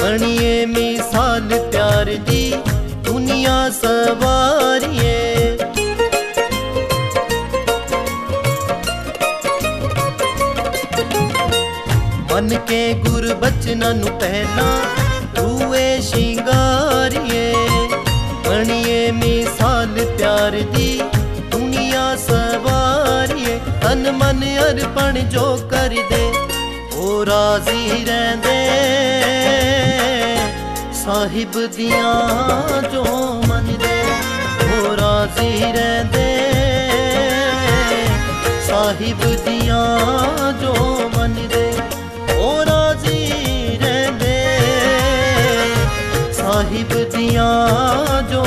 Speaker 8: ਬਣੀਏ ਮਿਸਾਲ ਪਿਆਰ ਦੀ ਦੁਨੀਆ ਸਵਾਰੀਏ ਮਨ ਕੇ ਗੁਰ ਬਚਨਾਂ ਨੂੰ ਪਹਿਲਾਂ ਮਨ ਅਰਪਣ ਜੋ ਕਰਦੇ, ਉਹ ਰਾਜ਼ੀ ਰਹਿੰਦੇ। ਸਾਹਿਬ ਦੀਆਂ ਜੋ ਮੰਨਦੇ, ਉਹ ਰਾਜ਼ੀ ਰਹਿੰਦੇ। ਸਾਹਿਬ ਦੀਆਂ ਜੋ ਮੰਨਦੇ, ਉਹ ਰਾਜ਼ੀ ਰਹਿੰਦੇ। ਸਾਹਿਬ ਦੀਆਂ ਜੋ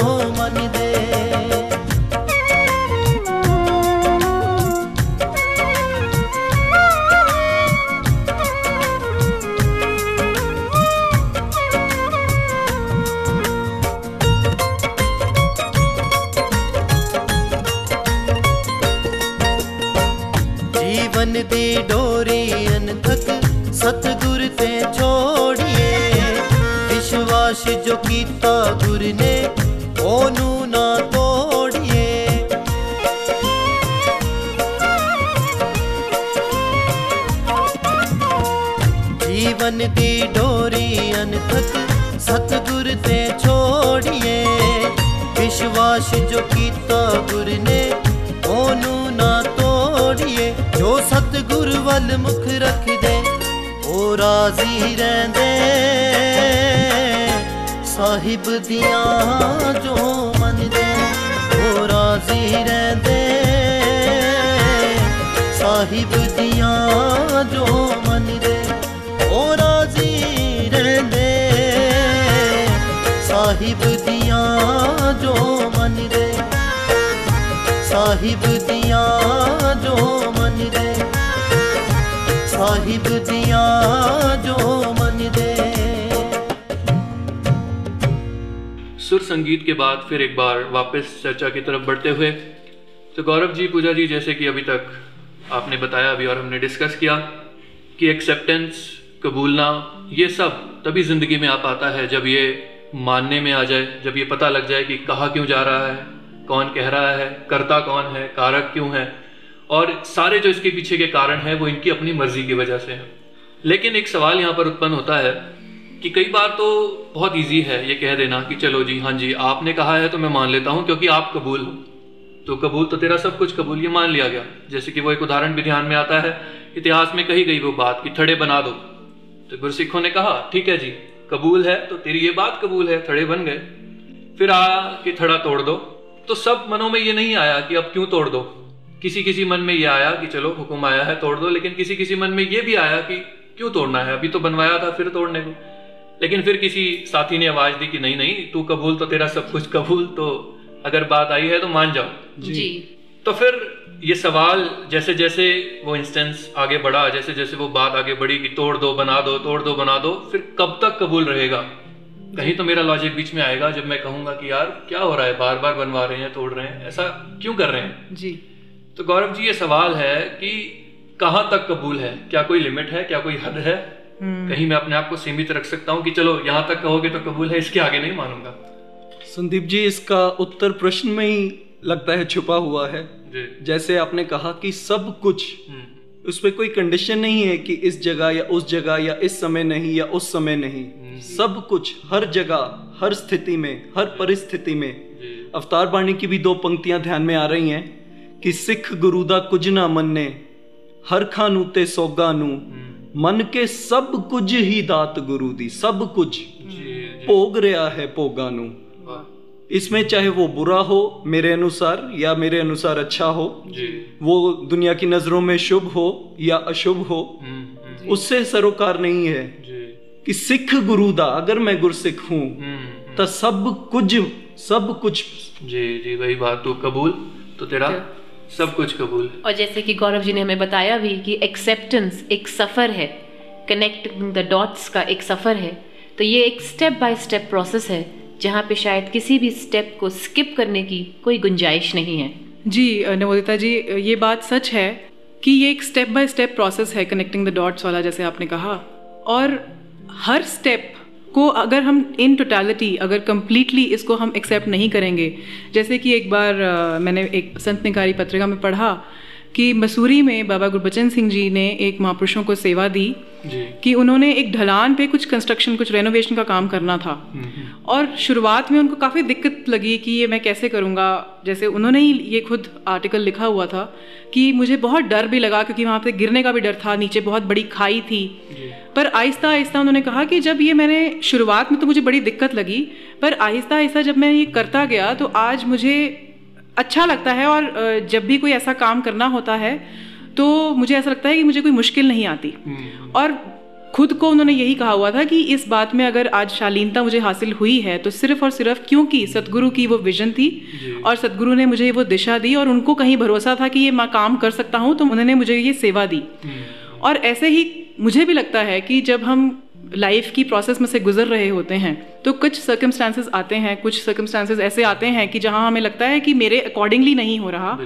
Speaker 8: ਰਾਜ਼ੀ ਰਹਿੰਦੇ। ਸਾਹਿਬ ਦੀਆਂ ਜੋ ਮੰਨਦੇ, ਉਹ ਰਾਜ਼ੀ ਰਹਿੰਦੇ। ਸਾਹਿਬ ਦੀਆਂ ਜੋ ਮੰਨਦੇ, ਉਹ ਰਾਜ਼ੀ ਰਹਿੰਦੇ। ਸਾਹਿਬ ਦੀਆਂ ਜੋ ਮੰਨਦੇ, ਸਾਹਿਬ ਦੀਆਂ ਜੋ ਮੰਨਦੇ साहिब दिया जो मन दे।
Speaker 3: सुर संगीत के बाद फिर एक बार वापस चर्चा की तरफ़ बढ़ते हुए तो गौरव जी, पूजा जी, जैसे कि अभी तक आपने बताया, अभी और हमने डिस्कस किया कि एक्सेप्टेंस कबूलना, ये सब तभी ज़िंदगी में आ पाता है जब ये मानने में आ जाए, जब ये पता लग जाए कि कहा क्यों जा रहा है, कौन कह रहा है, कर्ता कौन है, कारक क्यों है। और सारे जो इसके पीछे के कारण हैं, वो इनकी अपनी मर्ज़ी की वजह से हैं। लेकिन एक सवाल यहाँ पर उत्पन्न होता है कि कई बार तो बहुत इजी है ये कह देना कि चलो जी हाँ जी, आपने कहा है तो मैं मान लेता हूँ क्योंकि आप कबूल हो। तो कबूल तो तेरा सब कुछ कबूल, ये मान लिया गया। जैसे कि वो एक उदाहरण भी ध्यान में आता है, इतिहास में कही गई वो बात कि थड़े बना दो। तो गुरसिखों ने कहा, ठीक है जी, कबूल है तो तेरी ये बात कबूल है थड़े बन गए। फिर आ कि थड़ा तोड़ दो। तो सब मनों में ये नहीं आया कि अब क्यों तोड़ दो। किसी किसी मन में ये आया कि चलो हुक्म आया है तोड़ दो लेकिन किसी किसी मन में ये भी आया कि क्यों तोड़ना है? अभी तो बनवाया था फिर तोड़ने को। लेकिन फिर किसी साथी ने आवाज़ दी कि नहीं नहीं तू कबूल तो तेरा सब कुछ कबूल तो अगर बात आई है तो मान जाओ।
Speaker 4: जी।
Speaker 3: तो फिर ये सवाल जैसे जैसे वो इंस्टेंस आगे बढ़ा जैसे जैसे वो बात आगे बढ़ी कि तोड़ दो बना दो तोड़ दो बना दो फिर कब तक कबूल रहेगा? कहीं तो मेरा लॉजिक बीच में आएगा जब मैं कहूँगा कि यार क्या हो रहा है? बार बार बनवा रहे हैं तोड़ रहे हैं ऐसा क्यों कर रहे हैं?
Speaker 7: जी।
Speaker 3: तो गौरव जी ये सवाल है कि कहाँ तक कबूल है? क्या कोई लिमिट है? क्या कोई हद है? कहीं मैं अपने आप को सीमित रख सकता हूँ कि चलो यहाँ तक कहोगे तो कबूल है इसके आगे नहीं मानूँगा।
Speaker 6: संदीप जी इसका उत्तर प्रश्न में ही लगता है छुपा हुआ है।
Speaker 3: जी।
Speaker 6: जैसे आपने कहा कि सब कुछ
Speaker 3: हम्म,
Speaker 6: उस पर कोई कंडीशन नहीं है कि इस जगह या उस जगह या इस समय नहीं या उस समय नहीं। सब कुछ हर जगह हर स्थिति में हर परिस्थिति में। अवतार बाणी की भी दो पंक्तियाँ ध्यान में आ रही हैं। कि सिख गुरु दा कुछ ना मन्ने हर खानू ते सोगा नू मन के सब कुछ ही दात गुरु दी सब कुछ
Speaker 3: जी जी
Speaker 6: भोग रहा है भोगा नू
Speaker 3: वाह,
Speaker 6: इसमें चाहे वो बुरा हो मेरे अनुसार या मेरे अनुसार अच्छा हो वो दुनिया की नज़रों में शुभ हो या अशुभ हो उससे सरोकार नहीं है कि सिख गुरु दा अगर मैं गुरसिख हूँ तो सब कुछ सब कुछ
Speaker 3: जी जी वही बात तू कबूल तो तेरा सब कुछ कबूल। है
Speaker 4: और जैसे कि गौरव जी ने हमें बताया भी कि एक्सेप्टेंस एक सफ़र है। कनेक्टिंग द डॉट्स का एक सफ़र है। तो ये एक स्टेप बाय स्टेप प्रोसेस है जहाँ पे शायद किसी भी स्टेप को स्किप करने की कोई गुंजाइश नहीं है।
Speaker 7: जी नवोदिता जी ये बात सच है कि ये एक स्टेप बाय स्टेप प्रोसेस है कनेक्टिंग द डॉट्स वाला जैसे आपने कहा। और हर स्टेप को अगर हम इन टोटालिटी अगर कम्प्लीटली इसको हम एक्सेप्ट नहीं करेंगे, जैसे कि एक बार मैंने एक संत निकारी पत्रिका में पढ़ा कि मसूरी में बाबा गुरबचन सिंह जी ने एक महापुरुषों को सेवा दी
Speaker 3: जी।
Speaker 7: कि उन्होंने एक ढलान पे कुछ कंस्ट्रक्शन कुछ रेनोवेशन का काम करना था। और शुरुआत में उनको काफ़ी दिक्कत लगी कि ये मैं कैसे करूँगा? जैसे उन्होंने ही ये खुद आर्टिकल लिखा हुआ था कि मुझे बहुत डर भी लगा क्योंकि वहाँ पे गिरने का भी डर था नीचे बहुत बड़ी खाई थी। पर आहिस्ता आहिस्ता उन्होंने कहा कि जब ये मैंने शुरुआत में तो मुझे बड़ी दिक्कत लगी पर आहिस्ता आहिस्ता जब मैं ये करता गया तो आज मुझे अच्छा लगता है और जब भी कोई ऐसा काम करना होता है तो मुझे ऐसा लगता है कि मुझे कोई मुश्किल नहीं आती। और खुद को उन्होंने यही कहा हुआ था कि इस बात में अगर आज शालीनता मुझे हासिल हुई है तो सिर्फ़ और सिर्फ़ क्योंकि सतगुरु की वो विजन थी और सतगुरु ने मुझे वो दिशा दी और उनको कहीं भरोसा था कि ये मैं काम कर सकता हूँ तो उन्होंने मुझे ये सेवा दी। और ऐसे ही मुझे भी लगता है कि जब हम लाइफ की प्रोसेस में से गुजर रहे होते हैं तो कुछ सर्कमस्टांसेस आते हैं कुछ सर्कमस्टांसेस ऐसे आते हैं कि जहाँ हमें लगता है कि मेरे अकॉर्डिंगली नहीं हो रहा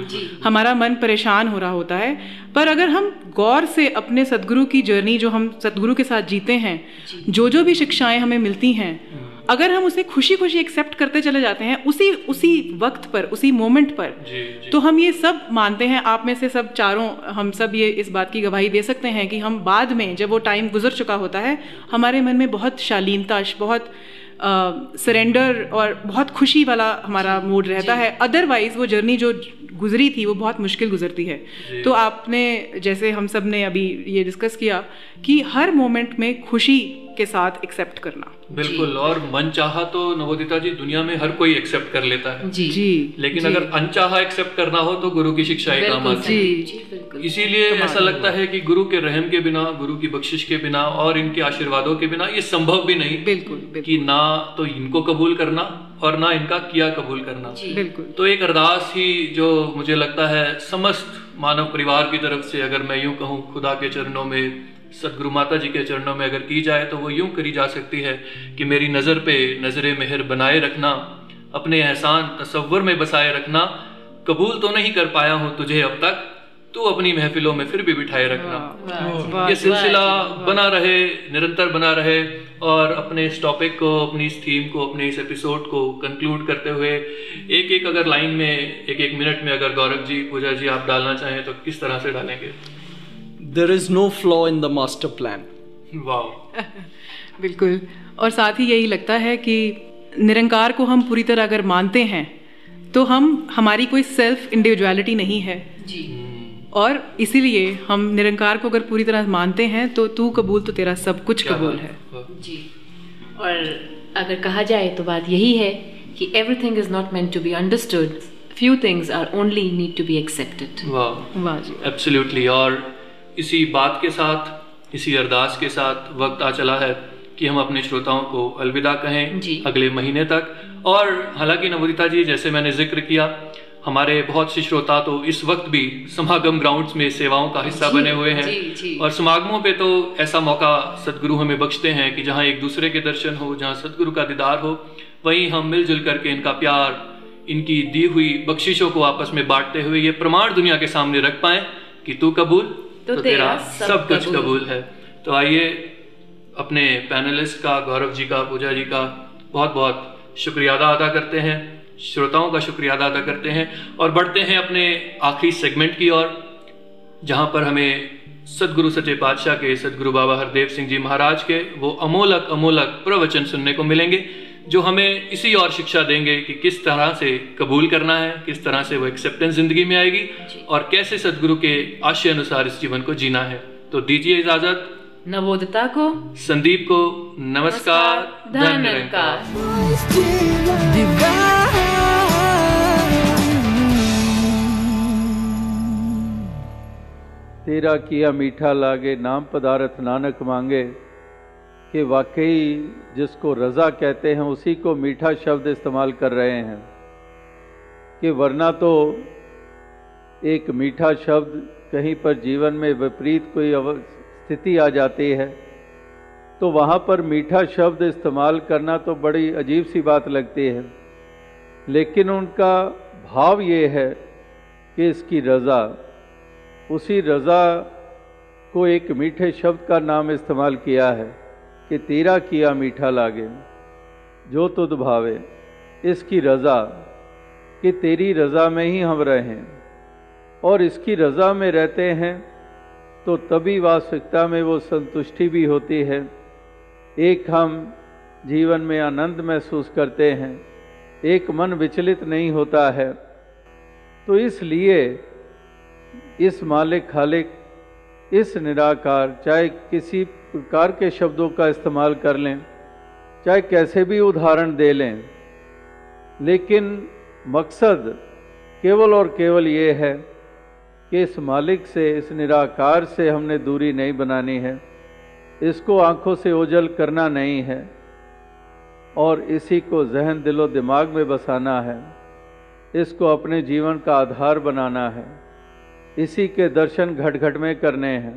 Speaker 7: हमारा मन परेशान हो रहा होता है। पर अगर हम गौर से अपने सदगुरु की जर्नी जो हम सदगुरु के साथ जीते हैं जो। जो भी शिक्षाएँ हमें मिलती हैं अगर हम उसे खुशी खुशी एक्सेप्ट करते चले जाते हैं उसी उसी वक्त पर उसी मोमेंट पर जी, जी. तो हम ये सब मानते हैं आप में से सब चारों हम सब ये इस बात की गवाही दे सकते हैं कि हम बाद में जब वो टाइम गुजर चुका होता है हमारे मन में बहुत शालीनता बहुत सरेंडर uh, और बहुत खुशी वाला हमारा मूड रहता है। अदरवाइज़ वो जर्नी जो गुजरी थी वो बहुत मुश्किल गुजरती है। तो आपने जैसे हम सबने अभी ये डिस्कस किया कि हर मोमेंट में खुशी के साथ एक्सेप्ट करना।
Speaker 3: बिल्कुल और मन चाहा तो नवोदिता जी दुनिया में हर कोई एक्सेप्ट कर लेता है।
Speaker 4: जी।
Speaker 7: जी।
Speaker 3: लेकिन
Speaker 7: जी।
Speaker 3: अगर अनचाहा एक्सेप्ट करना हो तो गुरु की शिक्षाएँ काम
Speaker 4: बिल्कुल
Speaker 3: आती। हैं।
Speaker 4: जी बिल्कुल।
Speaker 3: इसीलिए ऐसा लगता है कि गुरु के रहम के बिना गुरु की बख्शिश के बिना और इनके आशीर्वादों के बिना ये संभव भी नहीं
Speaker 7: बिल्कुल बिल्कुल।
Speaker 3: कि ना तो इनको कबूल करना और ना इनका किया कबूल करना।
Speaker 7: बिल्कुल।
Speaker 3: तो एक अरदास ही जो मुझे लगता है समस्त मानव परिवार की तरफ़ से अगर मैं यूँ कहूँ खुदा के चरणों में सदगुरु माता जी के चरणों में अगर की जाए तो वो यूँ करी जा सकती है कि मेरी नज़र पे नज़र मेहर बनाए रखना अपने एहसान तस्वर में बसाए रखना कबूल तो नहीं कर पाया हूँ तुझे अब तक तू अपनी महफिलों में फिर भी बिठाए रखना। ये सिलसिला बना रहे निरंतर बना रहे और अपने इस टॉपिक को अपनी इस थीम को अपने इस एपिसोड को कंक्लूड करते हुए एक एक अगर लाइन में एक एक मिनट में अगर गौरव जी पूजा जी आप डालना चाहें तो किस तरह से डालेंगे?
Speaker 6: There is no flaw in the master plan.
Speaker 3: वाह
Speaker 7: बिल्कुल। और साथ ही यही लगता है कि निरंकार को हम पूरी तरह अगर मानते हैं तो हम हमारी कोई सेल्फ इंडिविजुअलिटी नहीं है।
Speaker 4: जी।
Speaker 7: और इसीलिए हम निरंकार को अगर पूरी तरह मानते हैं तो तू कबूल तो तेरा सब कुछ कबूल है।
Speaker 4: जी। और अगर कहा जाए तो बात यही है कि everything is not meant to be understood few things are only need to be accepted
Speaker 3: वाह
Speaker 7: वाह जी।
Speaker 3: एब्सोल्युटली और इसी बात के साथ इसी अरदास के साथ वक्त आ चला है कि हम अपने श्रोताओं को अलविदा कहें अगले महीने तक। और हालाँकि नवोदिता जी जैसे मैंने ज़िक्र किया हमारे बहुत से श्रोता तो इस वक्त भी समागम ग्राउंड्स में सेवाओं का हिस्सा बने हुए हैं।
Speaker 4: जी, जी।
Speaker 3: और समागमों पे तो ऐसा मौका सदगुरु हमें बख्शते हैं कि जहाँ एक दूसरे के दर्शन हो जहाँ सदगुरु का दीदार हो वहीं हम मिलजुल करके इनका प्यार इनकी दी हुई बख्शिशों को आपस में बांटते हुए ये प्रमाण दुनिया के सामने रख पाए कि तू कबूल
Speaker 4: तो
Speaker 3: तो,
Speaker 4: तेरा सब
Speaker 3: कुछ
Speaker 4: कबूल।
Speaker 3: कबूल है। तो आइए अपने पैनलिस्ट का गौरव जी का पूजा जी का बहुत बहुत शुक्रिया अदा अदा करते हैं। श्रोताओं का शुक्रिया अदा अदा करते हैं। और बढ़ते हैं अपने आखिरी सेगमेंट की ओर जहाँ पर हमें सदगुरु सचे पातशाह के सदगुरु बाबा हरदेव सिंह जी महाराज के वो अमोलक अमोलक प्रवचन सुनने को मिलेंगे। जो हमें इसी और शिक्षा देंगे कि किस तरह से कबूल करना है किस तरह से वो एक्सेप्टेंस ज़िंदगी में आएगी और कैसे सदगुरु के आशय अनुसार इस जीवन को जीना है। तो दीजिए इजाज़त।
Speaker 4: नवोदिता को
Speaker 3: संदीप को नमस्कार। धन निरंकार
Speaker 9: तेरा किया मीठा लागे नाम पदार्थ नानक मांगे। कि वाकई जिसको रज़ा कहते हैं, उसी को मीठा शब्द इस्तेमाल कर रहे हैं। कि वरना तो एक मीठा शब्द कहीं पर जीवन में विपरीत कोई स्थिति आ जाती है। तो वहाँ पर मीठा शब्द इस्तेमाल करना तो बड़ी अजीब सी बात लगती है। लेकिन उनका भाव ये है कि इसकी रज़ा, उसी रज़ा को एक मीठे शब्द का नाम इस्तेमाल किया है। कि तेरा किया मीठा लागे, जो तुद भावे, इसकी रज़ा, कि तेरी रज़ा में ही हम रहें, और इसकी रज़ा में रहते हैं तो तभी वास्तविकता में वो संतुष्टि भी होती है। एक हम जीवन में आनंद महसूस करते हैं, एक मन विचलित नहीं होता है। तो इसलिए इस मालिक खालिक इस निराकार, चाहे किसी प्रकार के शब्दों का इस्तेमाल कर लें, चाहे कैसे भी उदाहरण दे लें, लेकिन मकसद केवल और केवल ये है कि इस मालिक से, इस निराकार से हमने दूरी नहीं बनानी है, इसको आँखों से ओझल करना नहीं है, और इसी को जहन दिलो दिमाग में बसाना है, इसको अपने जीवन का आधार बनाना है, इसी के दर्शन घट घट में करने हैं।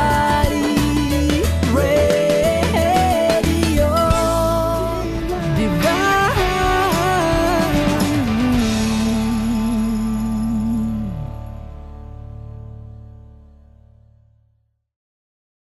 Speaker 10: love.